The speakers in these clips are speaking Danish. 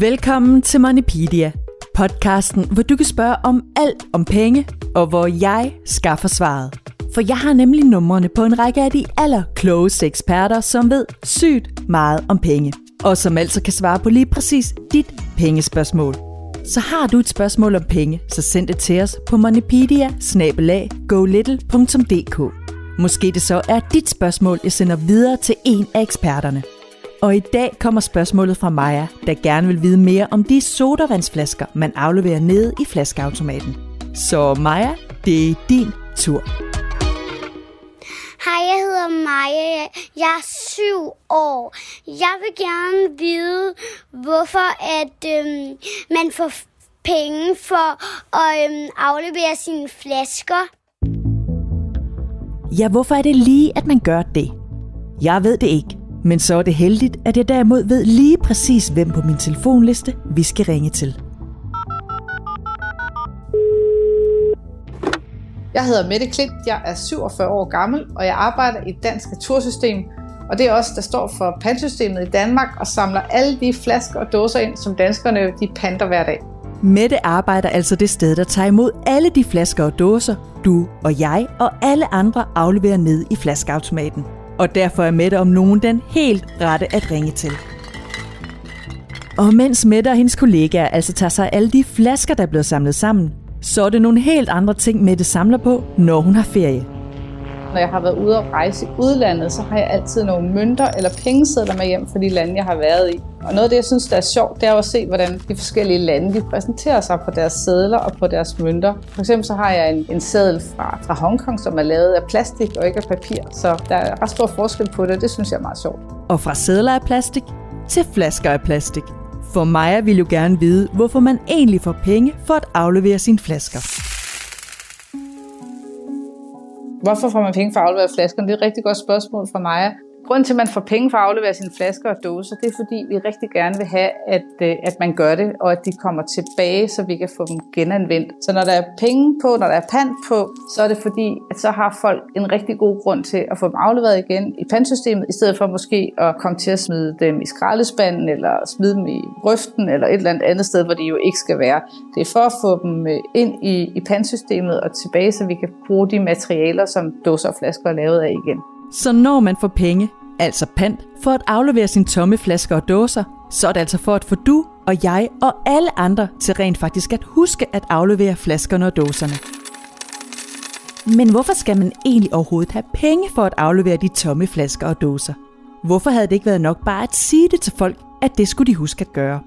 Velkommen til Moneypedia, podcasten, hvor du kan spørge om alt om penge, og hvor jeg skaffer svaret. For jeg har nemlig numrene på en række af de allerklogeste eksperter, som ved sygt meget om penge, og som altså kan svare på lige præcis dit pengespørgsmål. Så har du et spørgsmål om penge, så send det til os på moneypedia Måske det så er dit spørgsmål, jeg sender videre til en af eksperterne. Og i dag kommer spørgsmålet fra Maja, der gerne vil vide mere om de sodavandsflasker, man afleverer nede i flaskeautomaten. Så Maja, det er din tur. Hej, jeg hedder Maja. Jeg er syv år. Jeg vil gerne vide, hvorfor at øhm, man får penge for at øhm, aflevere sine flasker. Ja, hvorfor er det lige, at man gør det? Jeg ved det ikke, men så er det heldigt, at jeg derimod ved lige præcis, hvem på min telefonliste vi skal ringe til. Jeg hedder Mette Klint, jeg er 47 år gammel, og jeg arbejder i et dansk retursystem. Og det er også der står for pantsystemet i Danmark og samler alle de flasker og dåser ind, som danskerne de panter hver dag. Mette arbejder altså det sted, der tager imod alle de flasker og dåser, du og jeg og alle andre afleverer ned i flaskeautomaten. Og derfor er Mette om nogen den helt rette at ringe til. Og mens Mette og hendes kollegaer altså tager sig alle de flasker, der er blevet samlet sammen, så er det nogle helt andre ting, Mette samler på, når hun har ferie. Når jeg har været ude og rejse i udlandet, så har jeg altid nogle mønter eller pengesedler med hjem fra de lande, jeg har været i. Og noget af det, jeg synes, der er sjovt, det er at se, hvordan de forskellige lande de præsenterer sig på deres sædler og på deres mønter. For eksempel så har jeg en, en seddel fra, fra Hongkong, som er lavet af plastik og ikke af papir. Så der er ret stor forskel på det, og det synes jeg er meget sjovt. Og fra sædler af plastik til flasker af plastik. For Maja vil jo gerne vide, hvorfor man egentlig får penge for at aflevere sine flasker. Hvorfor får man penge for at aflevere flaskerne? Det er et rigtig godt spørgsmål fra mig. Grunden til, at man får penge for at aflevere sine flasker og dåser, det er fordi, vi rigtig gerne vil have, at, øh, at man gør det, og at de kommer tilbage, så vi kan få dem genanvendt. Så når der er penge på, når der er pant på, så er det fordi, at så har folk en rigtig god grund til at få dem afleveret igen i pantsystemet, i stedet for måske at komme til at smide dem i skraldespanden, eller smide dem i grøften, eller et eller andet andet sted, hvor de jo ikke skal være. Det er for at få dem øh, ind i, i pantsystemet og tilbage, så vi kan bruge de materialer, som dåser og flasker er lavet af igen. Så når man får penge, altså pant, for at aflevere sine tomme flasker og dåser, så er det altså for at få du og jeg og alle andre til rent faktisk at huske at aflevere flaskerne og dåserne. Men hvorfor skal man egentlig overhovedet have penge for at aflevere de tomme flasker og dåser? Hvorfor havde det ikke været nok bare at sige det til folk, at det skulle de huske at gøre?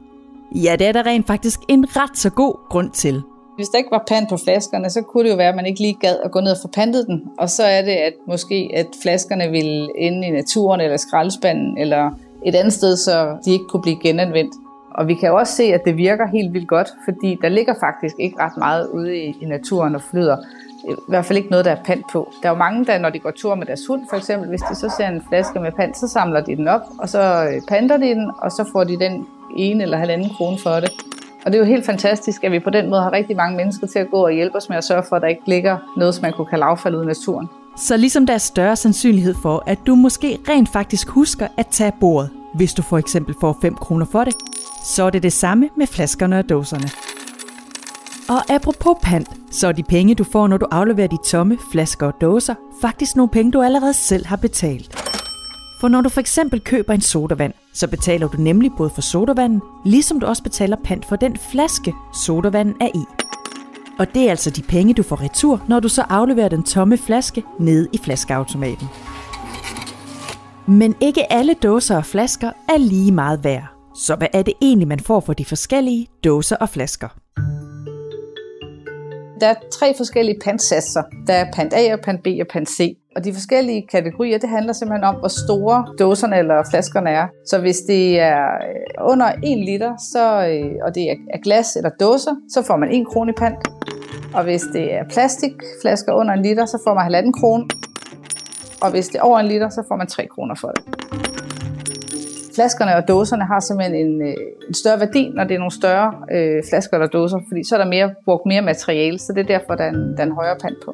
Ja, det er der rent faktisk en ret så god grund til. Hvis der ikke var pant på flaskerne, så kunne det jo være, at man ikke lige gad at gå ned og få pantet den. Og så er det, at måske at flaskerne ville ende i naturen eller skraldespanden eller et andet sted, så de ikke kunne blive genanvendt. Og vi kan jo også se, at det virker helt vildt godt, fordi der ligger faktisk ikke ret meget ude i, i naturen og flyder. I hvert fald ikke noget, der er pant på. Der er jo mange, der når de går tur med deres hund, for eksempel, hvis de så ser en flaske med pant, så samler de den op, og så øh, panter de den, og så får de den ene eller halvanden krone for det. Og det er jo helt fantastisk, at vi på den måde har rigtig mange mennesker til at gå og hjælpe os med at sørge for, at der ikke ligger noget, som man kunne kalde affald ud i naturen. Så ligesom der er større sandsynlighed for, at du måske rent faktisk husker at tage bordet, hvis du for eksempel får 5 kroner for det, så er det det samme med flaskerne og dåserne. Og apropos pant, så er de penge, du får, når du afleverer de tomme flasker og dåser, faktisk nogle penge, du allerede selv har betalt. For når du for eksempel køber en sodavand, så betaler du nemlig både for sodavanden, ligesom du også betaler pant for den flaske, sodavanden er i. Og det er altså de penge, du får retur, når du så afleverer den tomme flaske ned i flaskeautomaten. Men ikke alle dåser og flasker er lige meget værd. Så hvad er det egentlig, man får for de forskellige dåser og flasker? Der er tre forskellige pantsatser. Der er pant A og pant B og pant C. Og de forskellige kategorier, det handler simpelthen om, hvor store dåserne eller flaskerne er. Så hvis det er øh, under 1 liter, så, øh, og det er glas eller dåser, så får man 1 krone i pant. Og hvis det er plastikflasker under en liter, så får man 1,5 krone. Og hvis det er over en liter, så får man 3 kroner for det. Flaskerne og dåserne har simpelthen en, øh, en større værdi, når det er nogle større øh, flasker eller dåser, fordi så er der mere, brugt mere materiale, så det er derfor, der er en, der er en højere pant på.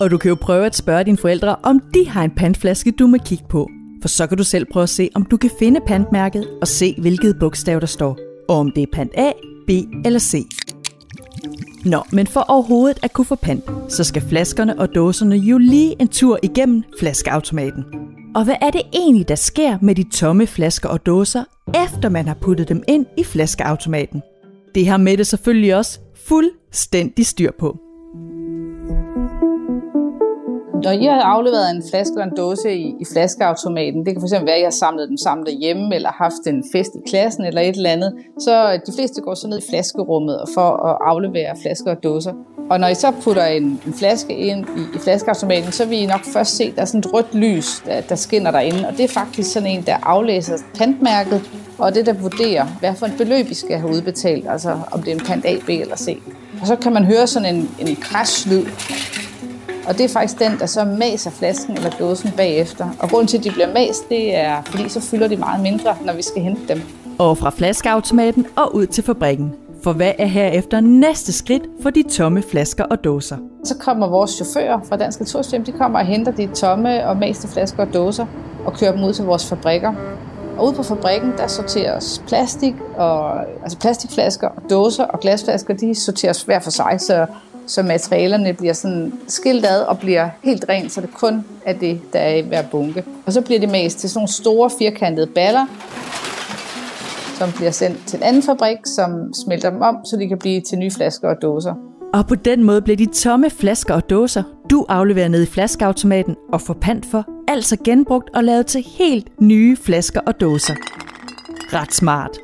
Og du kan jo prøve at spørge dine forældre, om de har en pantflaske, du må kigge på. For så kan du selv prøve at se, om du kan finde pantmærket og se, hvilket bogstav der står. og om det er pant A, B eller C. Nå, men for overhovedet at kunne få pant, så skal flaskerne og dåserne jo lige en tur igennem flaskeautomaten. Og hvad er det egentlig, der sker med de tomme flasker og dåser, efter man har puttet dem ind i flaskeautomaten? Det har Mette selvfølgelig også fuldstændig styr på. Når I har afleveret en flaske eller en dåse i, i flaskeautomaten, det kan fx være, at I har samlet dem sammen derhjemme, eller haft en fest i klassen, eller et eller andet, så de fleste går så ned i flaskerummet for at aflevere flasker og dåser. Og når I så putter en, en flaske ind i, i flaskeautomaten, så vil I nok først se, at der er sådan et rødt lys, der, der skinner derinde. Og det er faktisk sådan en, der aflæser pantmærket, og det, der vurderer, hvad for et beløb I skal have udbetalt, altså om det er en pant A, B eller C. Og så kan man høre sådan en, en crash-lyd, og det er faktisk den, der så maser flasken eller dåsen bagefter. Og grunden til, at de bliver mast, det er, fordi så fylder de meget mindre, når vi skal hente dem. Og fra flaskeautomaten og ud til fabrikken. For hvad er herefter næste skridt for de tomme flasker og dåser? Så kommer vores chauffører fra Dansk Retursystem, de kommer og henter de tomme og maste flasker og dåser og kører dem ud til vores fabrikker. Og ude på fabrikken, der sorteres plastik, og, altså plastikflasker, dåser og glasflasker, de sorteres hver for sig, så så materialerne bliver sådan skilt ad og bliver helt rent, så det kun er det, der er i hver bunke. Og så bliver det mest til sådan nogle store firkantede baller, som bliver sendt til en anden fabrik, som smelter dem om, så de kan blive til nye flasker og dåser. Og på den måde bliver de tomme flasker og dåser, du afleverer ned i flaskeautomaten og får pant for, altså genbrugt og lavet til helt nye flasker og dåser. Ret smart.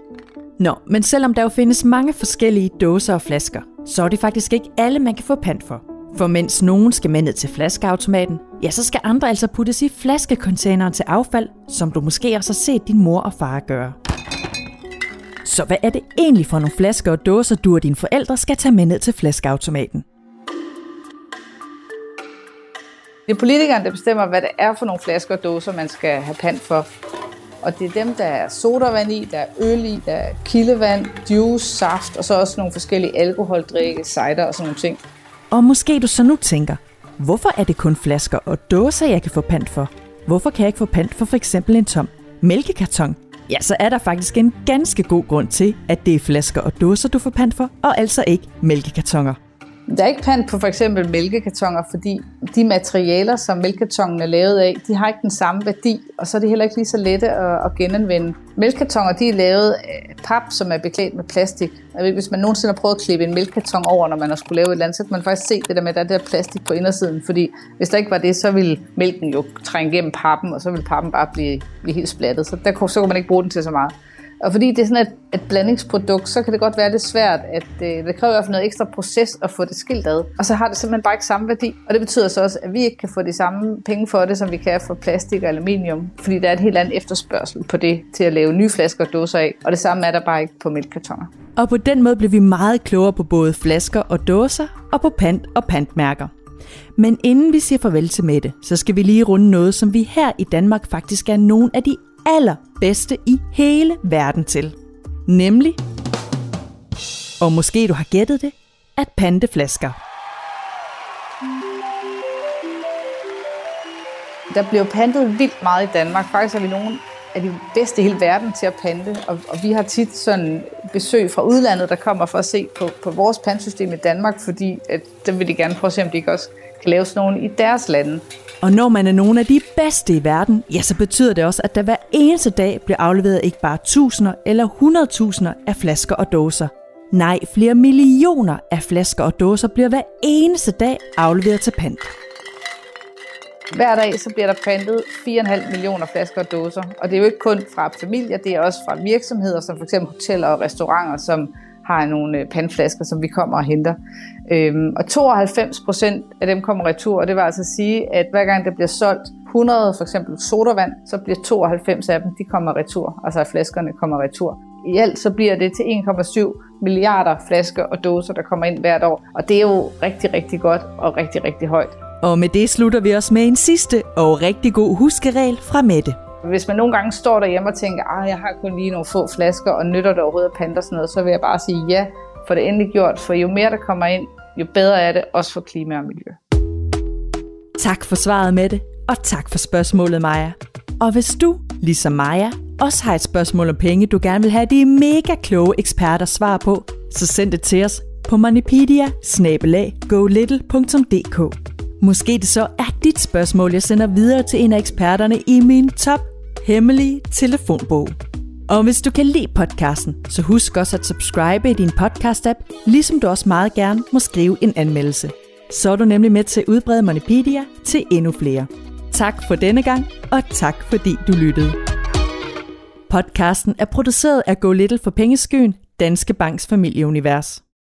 Nå, men selvom der jo findes mange forskellige dåser og flasker, så er det faktisk ikke alle, man kan få pant for. For mens nogen skal med ned til flaskeautomaten, ja, så skal andre altså puttes i flaskecontaineren til affald, som du måske også har set din mor og far gøre. Så hvad er det egentlig for nogle flasker og dåser, du og dine forældre skal tage med ned til flaskeautomaten? Det er politikerne, der bestemmer, hvad det er for nogle flasker og dåser, man skal have pant for. Og det er dem, der er sodavand i, der er øl i, der er kildevand, juice, saft, og så også nogle forskellige alkoholdrikke, cider og sådan nogle ting. Og måske du så nu tænker, hvorfor er det kun flasker og dåser, jeg kan få pant for? Hvorfor kan jeg ikke få pant for for eksempel en tom mælkekarton? Ja, så er der faktisk en ganske god grund til, at det er flasker og dåser, du får pant for, og altså ikke mælkekartoner. Der er ikke pant på for eksempel mælkekartoner, fordi de materialer, som mælkekartonen er lavet af, de har ikke den samme værdi, og så er det heller ikke lige så lette at, at genanvende. Mælkekartoner de er lavet af pap, som er beklædt med plastik. Jeg ved, hvis man nogensinde har prøvet at klippe en mælkekarton over, når man har skulle lave et eller andet, så kan man faktisk se det der med, at der er det der plastik på indersiden, fordi hvis der ikke var det, så ville mælken jo trænge gennem pappen, og så ville pappen bare blive, blive helt splattet. Så der så kunne man ikke bruge den til så meget. Og fordi det er sådan et, et blandingsprodukt, så kan det godt være lidt svært, at øh, det kræver i hvert fald noget ekstra proces at få det skilt ad. Og så har det simpelthen bare ikke samme værdi. Og det betyder så også, at vi ikke kan få de samme penge for det, som vi kan for plastik og aluminium. Fordi der er et helt andet efterspørgsel på det til at lave nye flasker og dåser af. Og det samme er der bare ikke på mælkekartoner. Og på den måde bliver vi meget klogere på både flasker og dåser, og på pant og pantmærker. Men inden vi siger farvel til Mette, så skal vi lige runde noget, som vi her i Danmark faktisk er nogle af de aller bedste i hele verden til. Nemlig, og måske du har gættet det, at pante flasker. Der bliver pantet vildt meget i Danmark. Faktisk er vi nogle af de bedste i hele verden til at pante, og, og vi har tit sådan besøg fra udlandet, der kommer for at se på, på vores pantsystem i Danmark, fordi at, dem vil de gerne prøve at se, om de ikke også kan lave sådan nogle i deres lande. Og når man er nogle af de bedste i verden, ja, så betyder det også, at der hver eneste dag bliver afleveret ikke bare tusinder eller hundredtusinder af flasker og dåser. Nej, flere millioner af flasker og dåser bliver hver eneste dag afleveret til pant. Hver dag så bliver der pantet 4,5 millioner flasker og dåser. Og det er jo ikke kun fra familier, det er også fra virksomheder, som f.eks. hoteller og restauranter, som har nogle øh, pandflasker, som vi kommer og henter. Øhm, og 92 procent af dem kommer retur, og det vil altså sige, at hver gang der bliver solgt 100 for eksempel sodavand, så bliver 92 af dem, de kommer retur, altså at flaskerne kommer retur. I alt så bliver det til 1,7 milliarder flasker og dåser, der kommer ind hvert år, og det er jo rigtig, rigtig godt og rigtig, rigtig højt. Og med det slutter vi os med en sidste og rigtig god huskeregel fra Mette. Hvis man nogle gange står derhjemme og tænker, at ah, jeg har kun lige nogle få flasker, og nytter det overhovedet at pante og sådan noget, så vil jeg bare sige ja, for det endelig gjort, for jo mere der kommer ind, jo bedre er det, også for klima og miljø. Tak for svaret, Mette, og tak for spørgsmålet, Maja. Og hvis du ligesom Maja, også har et spørgsmål om penge, du gerne vil have de mega kloge eksperter svar på, så send det til os på moneypedia Måske det så er dit spørgsmål, jeg sender videre til en af eksperterne i min top hemmelige telefonbog. Og hvis du kan lide podcasten, så husk også at subscribe i din podcast-app, ligesom du også meget gerne må skrive en anmeldelse. Så er du nemlig med til at udbrede Monopedia til endnu flere. Tak for denne gang, og tak fordi du lyttede. Podcasten er produceret af Go Little for Pengeskyen, Danske Banks familieunivers.